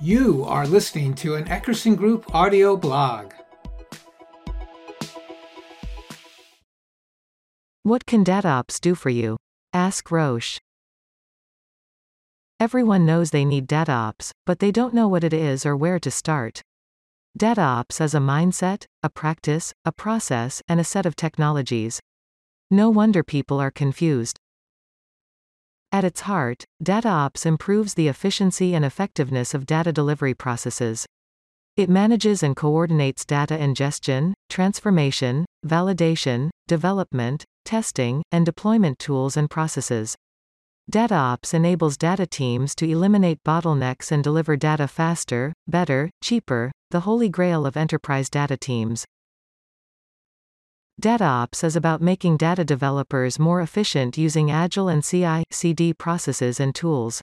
You are listening to an Eckerson Group audio blog. What can DataOps do for you? Ask Roche. Everyone knows they need DataOps, but they don't know what it is or where to start. DataOps is a mindset, a practice, a process, and a set of technologies. No wonder people are confused. At its heart, DataOps improves the efficiency and effectiveness of data delivery processes. It manages and coordinates data ingestion, transformation, validation, development, testing, and deployment tools and processes. DataOps enables data teams to eliminate bottlenecks and deliver data faster, better, cheaper, the holy grail of enterprise data teams. DataOps is about making data developers more efficient using agile and CI CD processes and tools.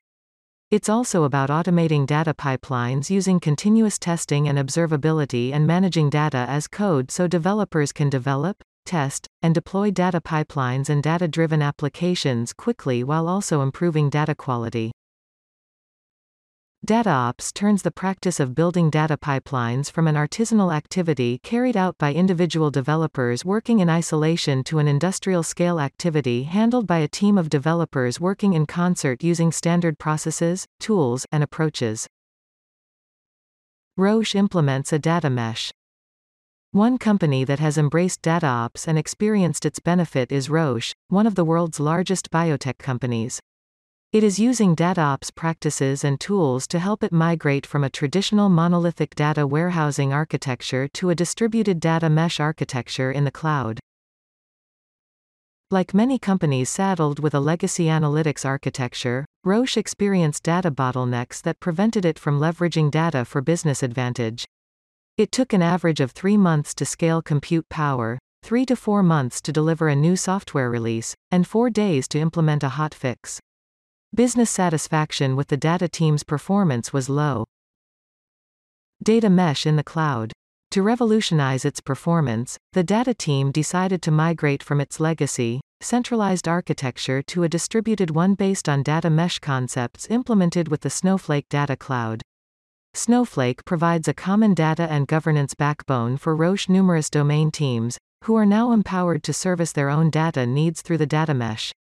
It's also about automating data pipelines using continuous testing and observability and managing data as code so developers can develop, test, and deploy data pipelines and data driven applications quickly while also improving data quality. DataOps turns the practice of building data pipelines from an artisanal activity carried out by individual developers working in isolation to an industrial scale activity handled by a team of developers working in concert using standard processes, tools, and approaches. Roche implements a data mesh. One company that has embraced DataOps and experienced its benefit is Roche, one of the world's largest biotech companies. It is using DataOps practices and tools to help it migrate from a traditional monolithic data warehousing architecture to a distributed data mesh architecture in the cloud. Like many companies saddled with a legacy analytics architecture, Roche experienced data bottlenecks that prevented it from leveraging data for business advantage. It took an average of three months to scale compute power, three to four months to deliver a new software release, and four days to implement a hot fix. Business satisfaction with the data team's performance was low. Data mesh in the cloud. To revolutionize its performance, the data team decided to migrate from its legacy, centralized architecture to a distributed one based on data mesh concepts implemented with the Snowflake Data Cloud. Snowflake provides a common data and governance backbone for Roche numerous domain teams, who are now empowered to service their own data needs through the data mesh.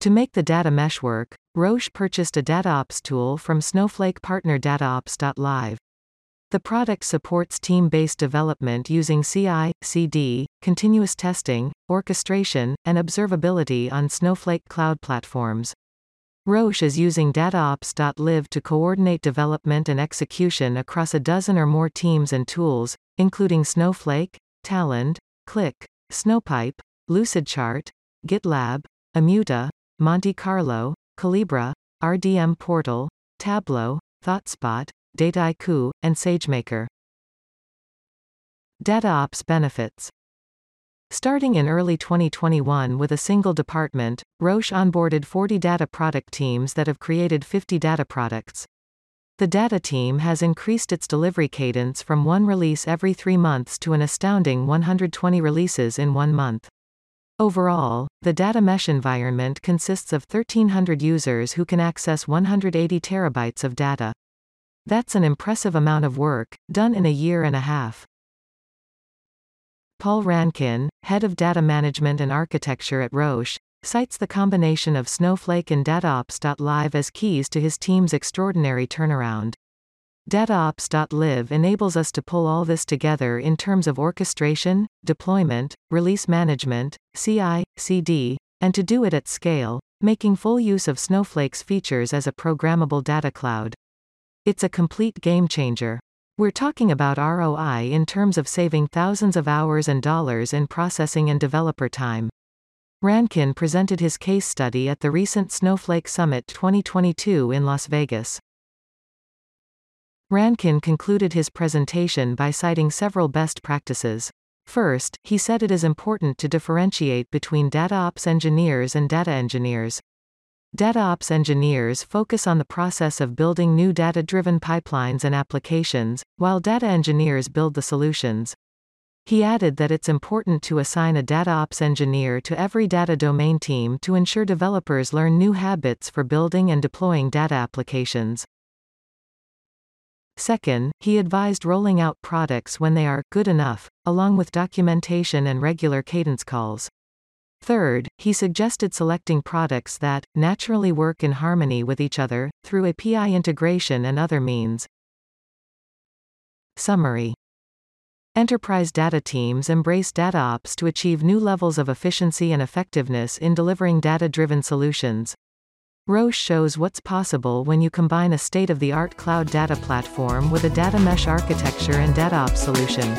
To make the data mesh work, Roche purchased a DataOps tool from Snowflake partner DataOps.live. The product supports team-based development using CI, CD, continuous testing, orchestration, and observability on Snowflake cloud platforms. Roche is using DataOps.live to coordinate development and execution across a dozen or more teams and tools, including Snowflake, Talend, Qlik, Snowpipe, Lucidchart, GitLab, Immuta, Monte Carlo, Collibra, RDM Portal, Tableau, ThoughtSpot, Dataiku, and SageMaker. DataOps benefits. Starting in early 2021 with a single department, Roche onboarded 40 data product teams that have created 50 data products. The data team has increased its delivery cadence from one release every three months to an astounding 120 releases in one month. Overall, the data mesh environment consists of 1300 users who can access 180 terabytes of data. That's an impressive amount of work, done in a year and a half. Paul Rankin, head of data management and architecture at Roche, cites the combination of Snowflake and DataOps.live as keys to his team's extraordinary turnaround. DataOps.live enables us to pull all this together in terms of orchestration, deployment, release management, CI, CD, and to do it at scale, making full use of Snowflake's features as a programmable data cloud. It's a complete game changer. We're talking about ROI in terms of saving thousands of hours and dollars in processing and developer time. Rankin presented his case study at the recent Snowflake Summit 2022 in Las Vegas. Rankin concluded his presentation by citing several best practices. First, he said it is important to differentiate between DataOps engineers and data engineers. DataOps engineers focus on the process of building new data driven pipelines and applications, while data engineers build the solutions. He added that it's important to assign a DataOps engineer to every data domain team to ensure developers learn new habits for building and deploying data applications. Second, he advised rolling out products when they are good enough, along with documentation and regular cadence calls. Third, he suggested selecting products that naturally work in harmony with each other through API integration and other means. Summary Enterprise data teams embrace DataOps to achieve new levels of efficiency and effectiveness in delivering data-driven solutions. Roche shows what's possible when you combine a state-of-the-art cloud data platform with a data mesh architecture and DataOps solution.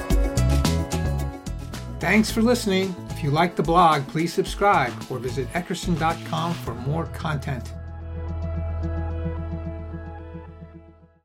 Thanks for listening. If you like the blog, please subscribe or visit eckerson.com for more content.